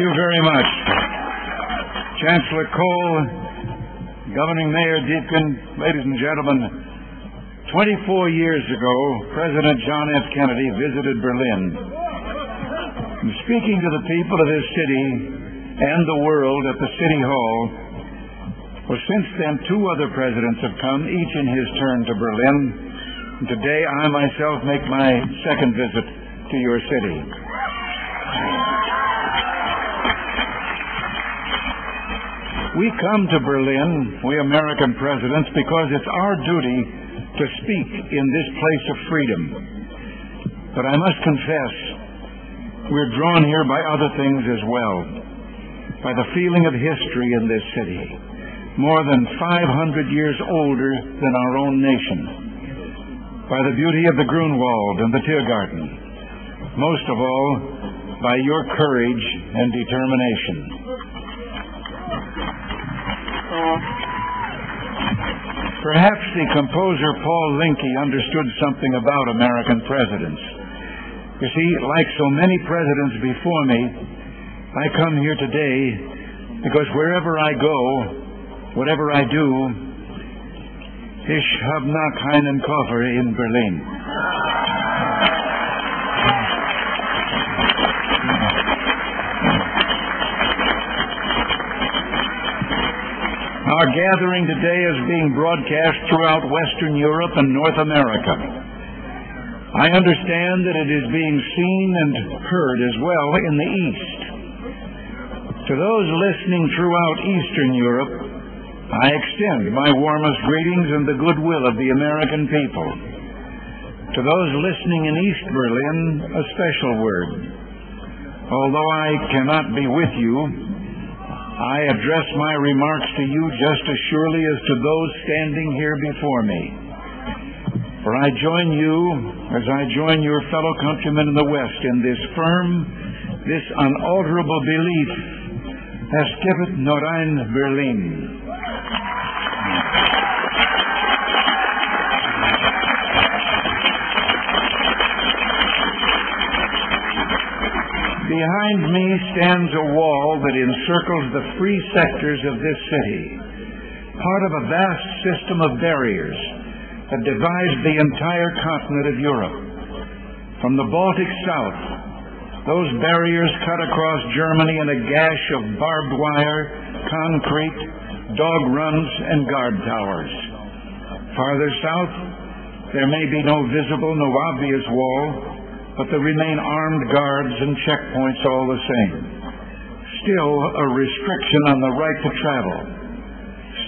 You very much. Chancellor Kohl, Governing Mayor Diepgen, ladies and gentlemen, 24 years ago, President John F. Kennedy visited Berlin. And speaking to the people of his city and the world at the City Hall, well, since then, two other presidents have come, each in his turn to Berlin. And today, I myself make my second visit to your city. We come to Berlin, we American presidents, because it's our duty to speak in this place of freedom. But I must confess, we're drawn here by other things as well. By the feeling of history in this city, more than 500 years older than our own nation. By the beauty of the Grunewald and the Tiergarten. Most of all, by your courage and determination. Perhaps the composer Paul Lincke understood something about American presidents. You see, like so many presidents before me, I come here today because wherever I go, whatever I do, ich hab noch einen Koffer in Berlin. Our gathering today is being broadcast throughout Western Europe and North America. I understand that it is being seen and heard as well in the East. To those listening throughout Eastern Europe, I extend my warmest greetings and the goodwill of the American people. To those listening in East Berlin, a special word. Although I cannot be with you, I address my remarks to you just as surely as to those standing here before me. For I join you, as I join your fellow countrymen in the West, in this firm, this unalterable belief, Es gibt nur ein Berlin. Behind me stands a wall that encircles the free sectors of this city, part of a vast system of barriers that divides the entire continent of Europe. From the Baltic south, those barriers cut across Germany in a gash of barbed wire, concrete, dog runs, and guard towers. Farther south, there may be no visible, no obvious wall, but there remain armed guards and checkpoints all the same. Still a restriction on the right to travel.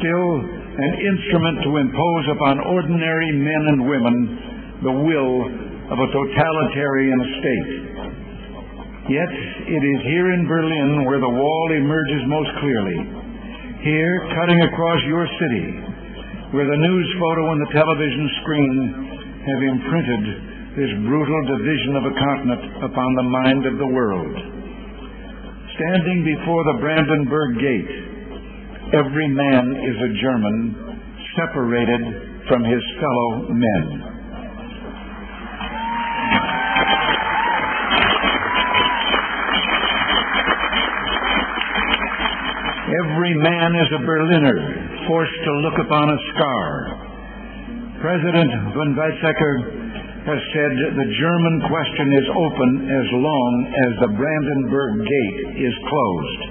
Still an instrument to impose upon ordinary men and women the will of a totalitarian state. Yet it is here in Berlin where the wall emerges most clearly. Here, cutting across your city, where the news photo and the television screen have imprinted this brutal division of a continent upon the mind of the world. Standing before the Brandenburg Gate, every man is a German separated from his fellow men. Every man is a Berliner, forced to look upon a scar. President von Weizsäcker has said the German question is open as long as the Brandenburg Gate is closed.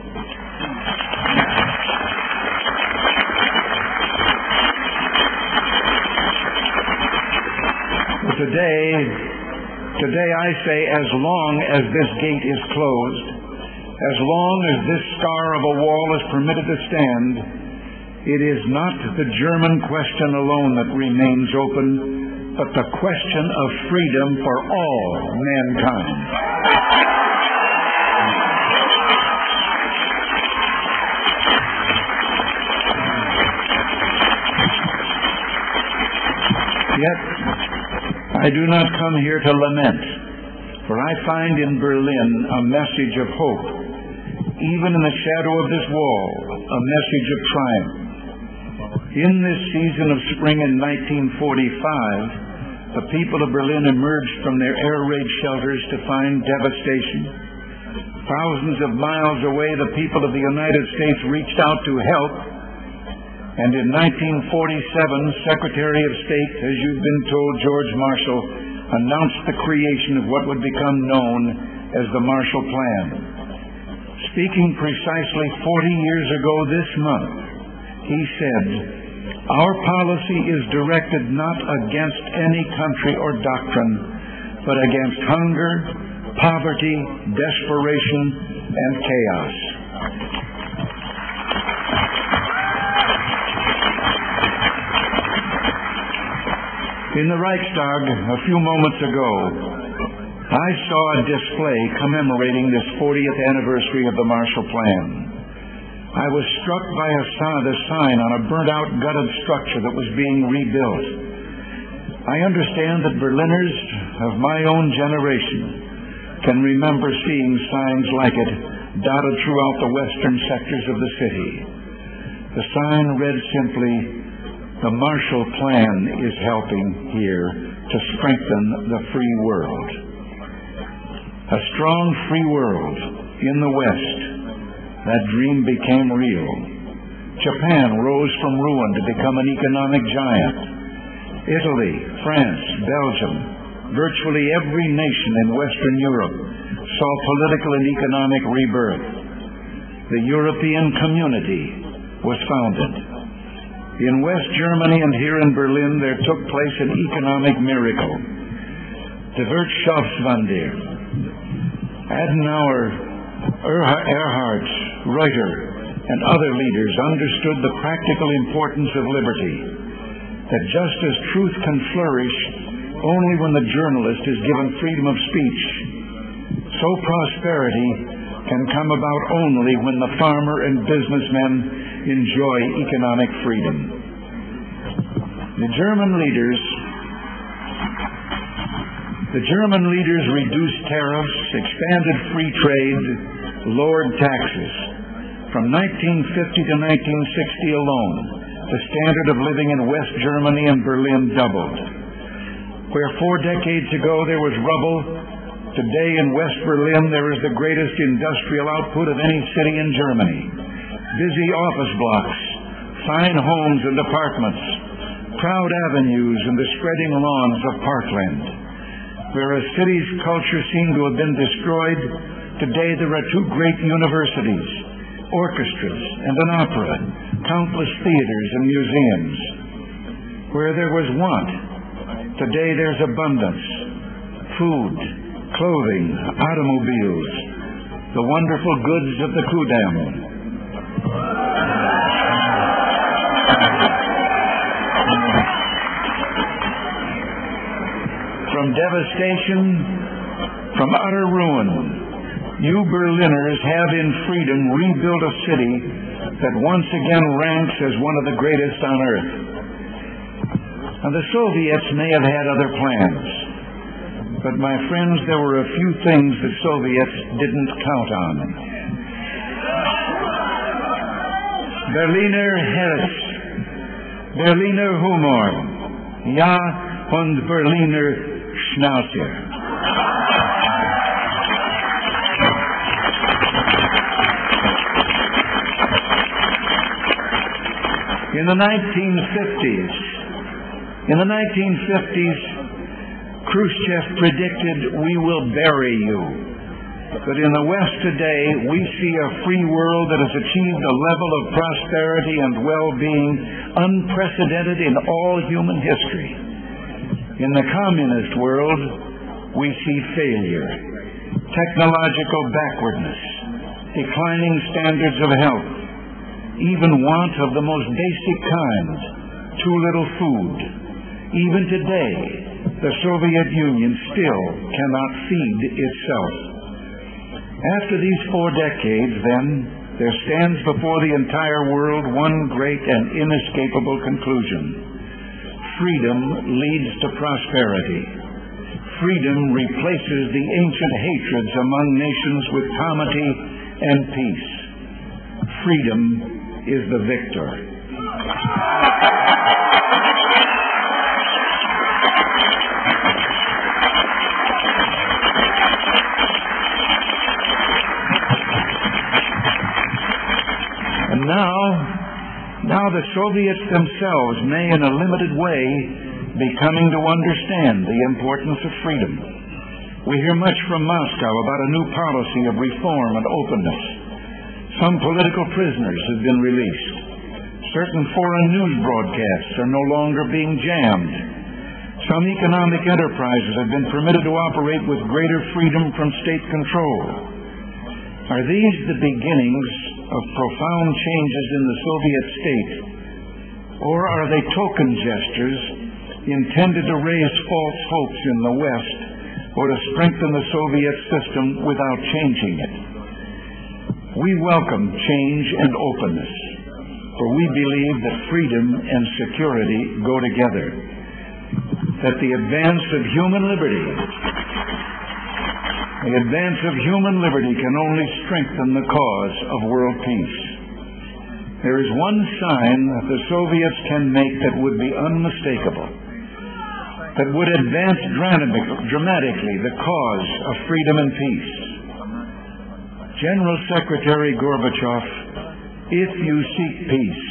Today, today I say as long as this gate is closed, as long as this scar of a wall is permitted to stand, it is not the German question alone that remains open but the question of freedom for all mankind. Yet, I do not come here to lament, for I find in Berlin a message of hope. Even in the shadow of this wall, a message of triumph. In this season of spring in 1945, the people of Berlin emerged from their air raid shelters to find devastation. Thousands of miles away, the people of the United States reached out to help and in 1947, Secretary of State, as you've been told, George Marshall, announced the creation of what would become known as the Marshall Plan. Speaking precisely 40 years ago this month, he said, Our policy is directed not against any country or doctrine, but against hunger, poverty, desperation, and chaos. In the Reichstag a few moments ago, I saw a display commemorating this 40th anniversary of the Marshall Plan. I was struck by a sign on a burnt out, gutted structure that was being rebuilt. I understand that Berliners of my own generation can remember seeing signs like it dotted throughout the western sectors of the city. The sign read simply, the Marshall Plan is helping here to strengthen the free world. A strong free world in the West. That dream became real. Japan rose from ruin to become an economic giant. Italy, France, Belgium, virtually every nation in Western Europe saw political and economic rebirth. The European community was founded. In West Germany and here in Berlin, there took place an economic miracle. The Wirtschaftswunder. Adenauer, Erhard, Reuter, and other leaders understood the practical importance of liberty. That just as truth can flourish only when the journalist is given freedom of speech, so prosperity can come about only when the farmer and businessman enjoy economic freedom. The German leaders the German leaders reduced tariffs, expanded free trade, lowered taxes. From 1950 to 1960 alone, the standard of living in West Germany and Berlin doubled. Where four decades ago there was rubble, today in West Berlin there is the greatest industrial output of any city in Germany busy office blocks, fine homes and apartments, proud avenues and the spreading lawns of parkland. Where a city's culture seemed to have been destroyed, today there are two great universities, orchestras, and an opera, countless theaters and museums. Where there was want, today there's abundance. Food, clothing, automobiles, the wonderful goods of the Kudamm, from devastation, from utter ruin, you Berliners have in freedom rebuilt a city that once again ranks as one of the greatest on earth. Now, the Soviets may have had other plans, but my friends, there were a few things the Soviets didn't count on. Berliner Herz, Berliner Humor, ja und Berliner Schnauze. In the 1950s, in the 1950s, Khrushchev predicted, We will bury you. But in the West today, we see a free world that has achieved a level of prosperity and well being unprecedented in all human history. In the communist world, we see failure, technological backwardness, declining standards of health, even want of the most basic kind, too little food. Even today, the Soviet Union still cannot feed itself. After these four decades, then, there stands before the entire world one great and inescapable conclusion. Freedom leads to prosperity. Freedom replaces the ancient hatreds among nations with comity and peace. Freedom is the victor. And now, now the Soviets themselves may, in a limited way, be coming to understand the importance of freedom. We hear much from Moscow about a new policy of reform and openness. Some political prisoners have been released. Certain foreign news broadcasts are no longer being jammed. Some economic enterprises have been permitted to operate with greater freedom from state control. Are these the beginnings of profound changes in the Soviet state? Or are they token gestures intended to raise false hopes in the West or to strengthen the Soviet system without changing it? We welcome change and openness, for we believe that freedom and security go together, that the advance of human liberty the advance of human liberty can only strengthen the cause of world peace. There is one sign that the Soviets can make that would be unmistakable, that would advance dramatically the cause of freedom and peace. General Secretary Gorbachev, if you seek peace,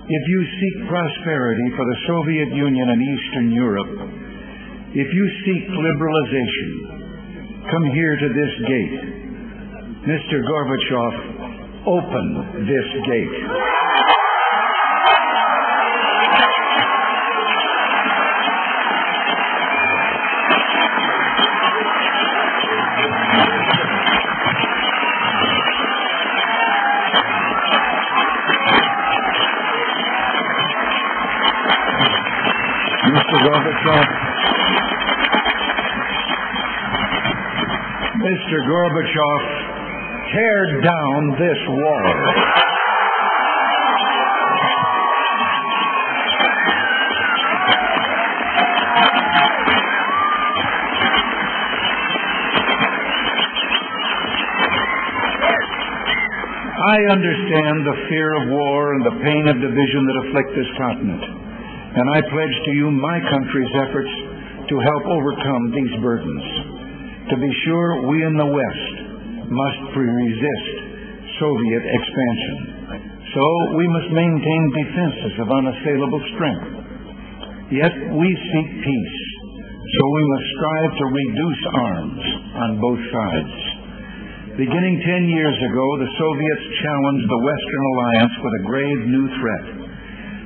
if you seek prosperity for the Soviet Union and Eastern Europe, if you seek liberalization, come here to this gate. Mr. Gorbachev, open this gate. Mr. Gorbachev, tear down this wall. I understand the fear of war and the pain of division that afflict this continent, and I pledge to you my country's efforts to help overcome these burdens. To be sure, we in the West must resist Soviet expansion. So we must maintain defenses of unassailable strength. Yet we seek peace, so we must strive to reduce arms on both sides. Beginning ten years ago, the Soviets challenged the Western Alliance with a grave new threat.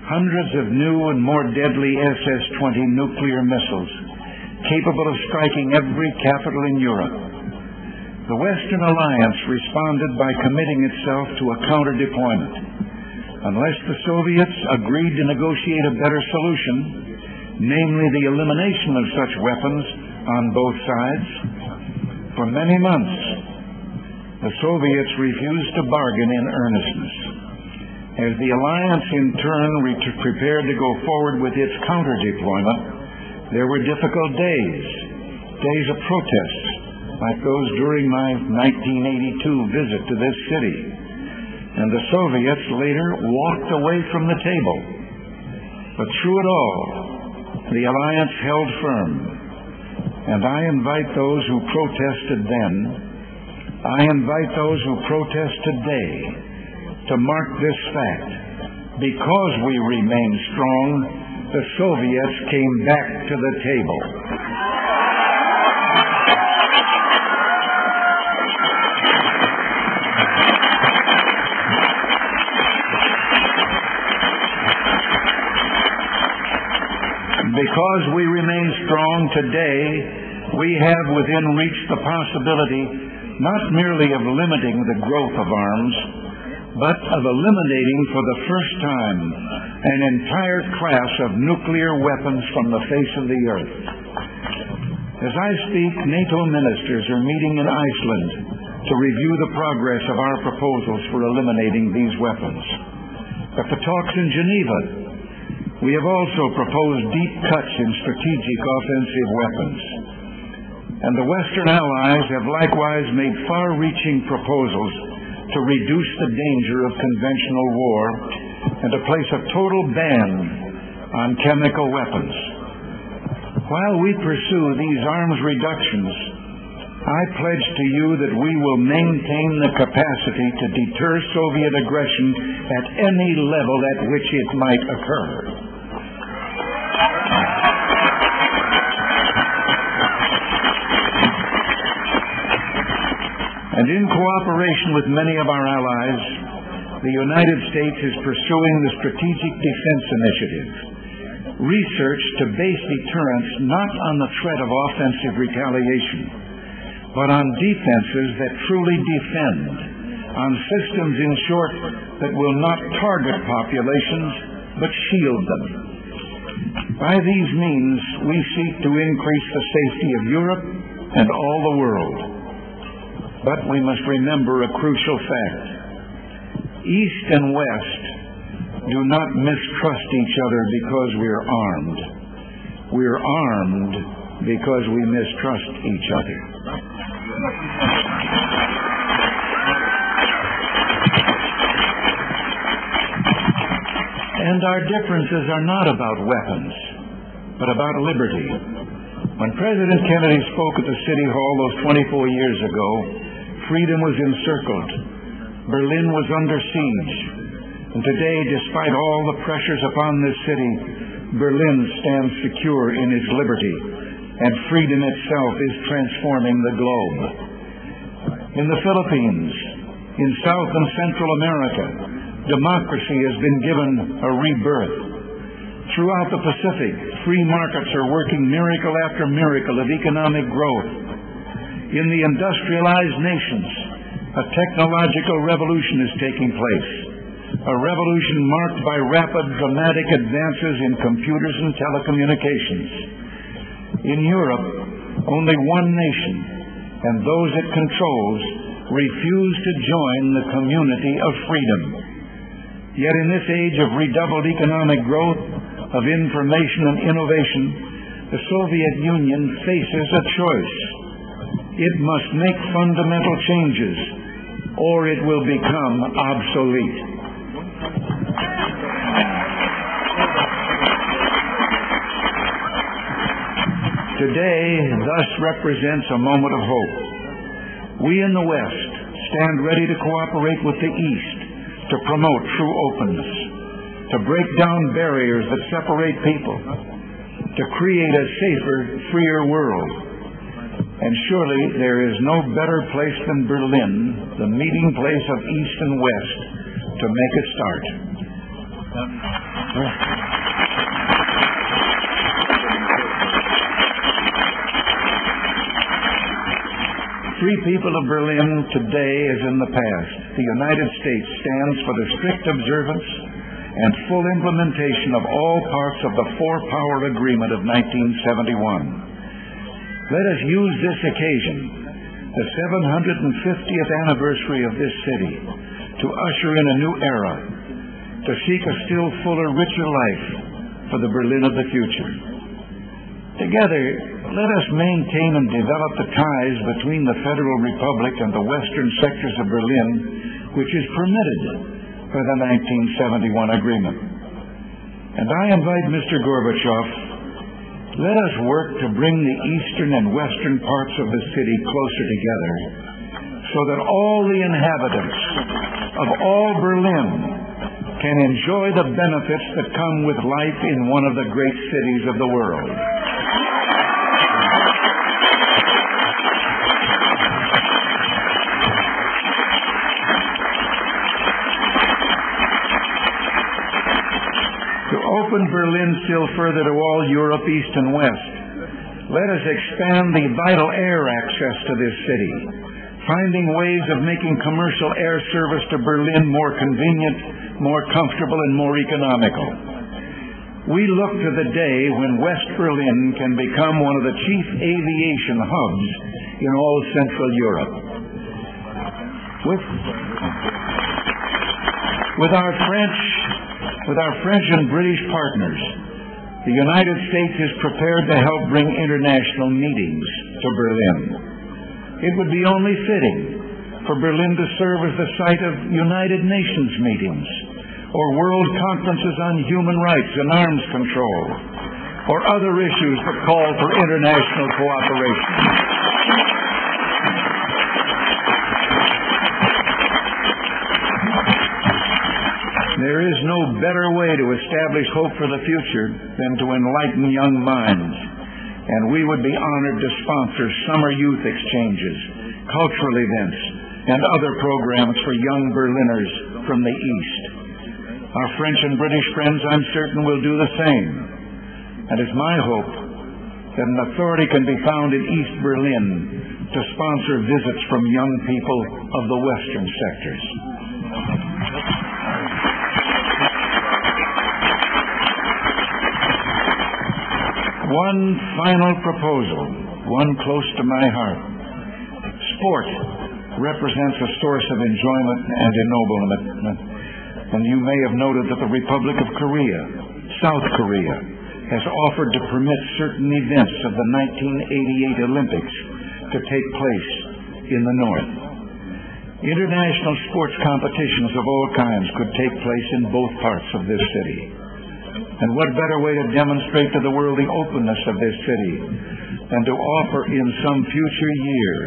Hundreds of new and more deadly SS 20 nuclear missiles capable of striking every capital in Europe. The Western Alliance responded by committing itself to a counter deployment. Unless the Soviets agreed to negotiate a better solution, namely the elimination of such weapons on both sides, for many months the Soviets refused to bargain in earnestness. As the alliance in turn prepared to go forward with its counter deployment, there were difficult days, days of protests, like those during my 1982 visit to this city. And the Soviets later walked away from the table. But through it all, the alliance held firm. And I invite those who protested then, I invite those who protest today to mark this fact. Because we remain strong, the Soviets came back to the table. Because we remain strong today we have within reach the possibility not merely of limiting the growth of arms, but of eliminating for the first time an entire class of nuclear weapons from the face of the earth. As I speak, NATO ministers are meeting in Iceland to review the progress of our proposals for eliminating these weapons. At the talks in Geneva, we have also proposed deep cuts in strategic offensive weapons. And the Western allies have likewise made far reaching proposals to reduce the danger of conventional war and to place a total ban on chemical weapons. While we pursue these arms reductions, I pledge to you that we will maintain the capacity to deter Soviet aggression at any level at which it might occur. And in cooperation with many of our allies, the United States is pursuing the Strategic Defense Initiative, research to base deterrence not on the threat of offensive retaliation, but on defenses that truly defend, on systems, in short, that will not target populations, but shield them. By these means, we seek to increase the safety of Europe and all the world. But we must remember a crucial fact. East and West do not mistrust each other because we're armed. We're armed because we mistrust each other. And our differences are not about weapons, but about liberty. When President Kennedy spoke at the City Hall those 24 years ago, freedom was encircled. Berlin was under siege. And today, despite all the pressures upon this city, Berlin stands secure in its liberty, and freedom itself is transforming the globe. In the Philippines, in South and Central America, democracy has been given a rebirth. Throughout the Pacific, free markets are working miracle after miracle of economic growth. In the industrialized nations, a technological revolution is taking place. A revolution marked by rapid, dramatic advances in computers and telecommunications. In Europe, only one nation, and those it controls, refuse to join the community of freedom. Yet in this age of redoubled economic growth, of information and innovation, the Soviet Union faces a choice. It must make fundamental changes, or it will become obsolete. Today, thus represents a moment of hope. We in the West stand ready to cooperate with the East to promote true openness, to break down barriers that separate people, to create a safer, freer world. And surely there is no better place than Berlin, the meeting place of East and West, to make a start. Free people of Berlin today as in the past, the United States stands for the strict observance and full implementation of all parts of the Four Power Agreement of 1971. Let us use this occasion, the 750th anniversary of this city, to usher in a new era, to seek a still fuller, richer life for the Berlin of the future. Together, let us maintain and develop the ties between the Federal Republic and the western sectors of Berlin, which is permitted by the 1971 agreement. And I invite Mr. Gorbachev, let us work to bring the eastern and western parts of the city closer together so that all the inhabitants of all Berlin can enjoy the benefits that come with life in one of the great cities of the world. Open Berlin still further to all Europe, East and West, Let us expand the vital air access to this city, finding ways of making commercial air service to Berlin more convenient, more comfortable, and more economical. We look to the day when West Berlin can become one of the chief aviation hubs in all Central Europe. With, with our French with our French and British partners, the United States is prepared to help bring international meetings to Berlin. It would be only fitting for Berlin to serve as the site of United Nations meetings or world conferences on human rights and arms control or other issues that call for international cooperation. There is no better way to establish hope for the future than to enlighten young minds. And we would be honored to sponsor summer youth exchanges, cultural events, and other programs for young Berliners from the East. Our French and British friends, I'm certain, will do the same. And it's my hope that an authority can be found in East Berlin to sponsor visits from young people of the Western sectors. One final proposal, one close to my heart. Sport represents a source of enjoyment and ennoblement. And you may have noted that the Republic of Korea, South Korea, has offered to permit certain events of the 1988 Olympics to take place in the North. International sports competitions of all kinds could take place in both parts of this city. And what better way to demonstrate to the world the openness of this city than to offer in some future year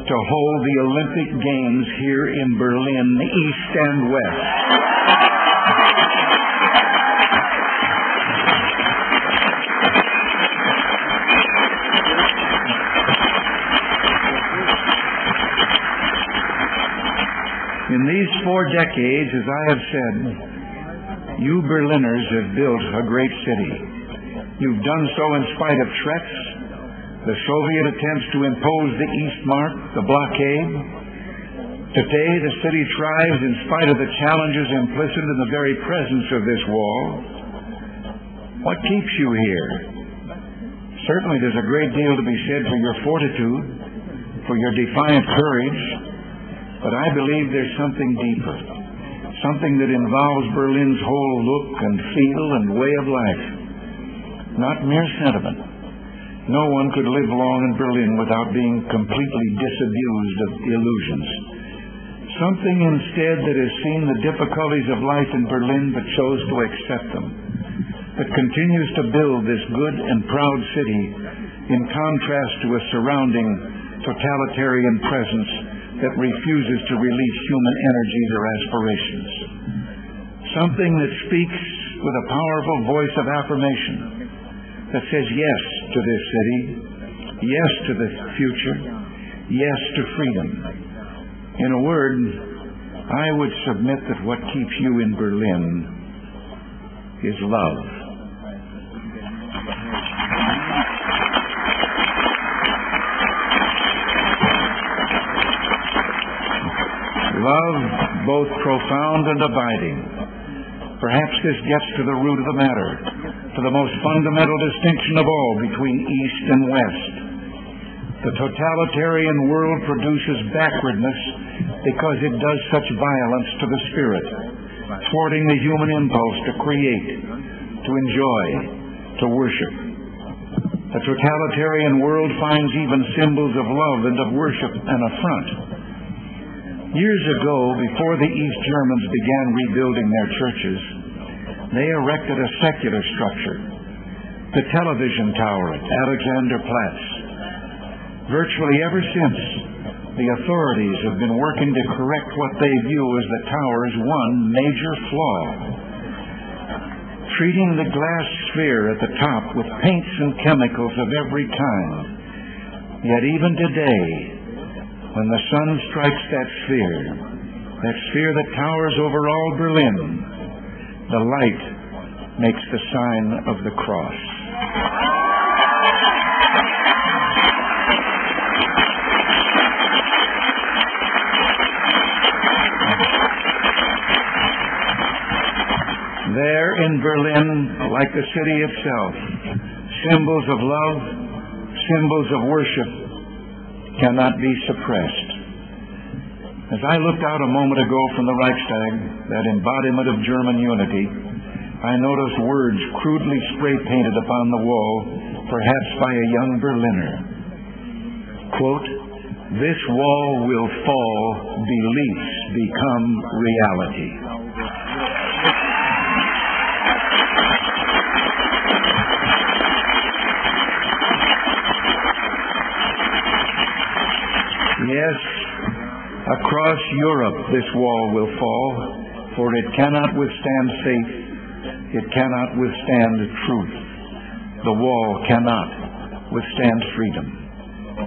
to hold the Olympic Games here in Berlin, East and West. In these four decades, as I have said, you Berliners have built a great city. You've done so in spite of threats, the Soviet attempts to impose the Eastmark, the blockade. Today, the city thrives in spite of the challenges implicit in the very presence of this wall. What keeps you here? Certainly, there's a great deal to be said for your fortitude, for your defiant courage, but I believe there's something deeper something that involves Berlin's whole look and feel and way of life. Not mere sentiment. No one could live long in Berlin without being completely disabused of illusions. Something instead that has seen the difficulties of life in Berlin but chose to accept them. That continues to build this good and proud city in contrast to a surrounding totalitarian presence that refuses to release human energies or aspirations. Something that speaks with a powerful voice of affirmation that says yes to this city, yes to the future, yes to freedom. In a word, I would submit that what keeps you in Berlin is love. love both profound and abiding. Perhaps this gets to the root of the matter, to the most fundamental distinction of all between East and West. The totalitarian world produces backwardness because it does such violence to the spirit, thwarting the human impulse to create, to enjoy, to worship. The totalitarian world finds even symbols of love and of worship an affront. Years ago, before the East Germans began rebuilding their churches, they erected a secular structure, the television tower at Alexanderplatz. Virtually ever since, the authorities have been working to correct what they view as the tower's one major flaw. Treating the glass sphere at the top with paints and chemicals of every kind. Yet even today, when the sun strikes that sphere, that sphere that towers over all Berlin, the light makes the sign of the cross. There in Berlin, like the city itself, symbols of love, symbols of worship, cannot be suppressed. As I looked out a moment ago from the Reichstag, that embodiment of German unity, I noticed words crudely spray painted upon the wall, perhaps by a young Berliner. Quote, This wall will fall, beliefs become reality. Yes, across Europe this wall will fall, for it cannot withstand faith, it cannot withstand truth. The wall cannot withstand freedom.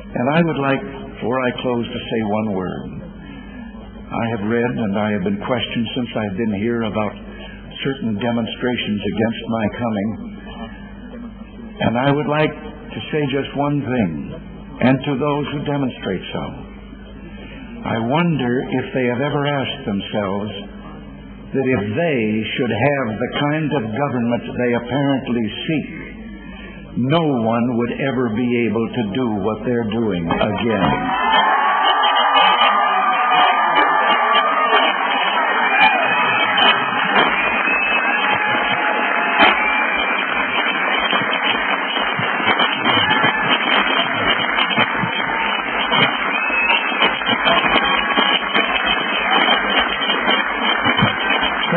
And I would like, before I close, to say one word. I have read and I have been questioned since I've been here about certain demonstrations against my coming. And I would like to say just one thing, and to those who demonstrate so. I wonder if they have ever asked themselves that if they should have the kind of government they apparently seek, no one would ever be able to do what they're doing again.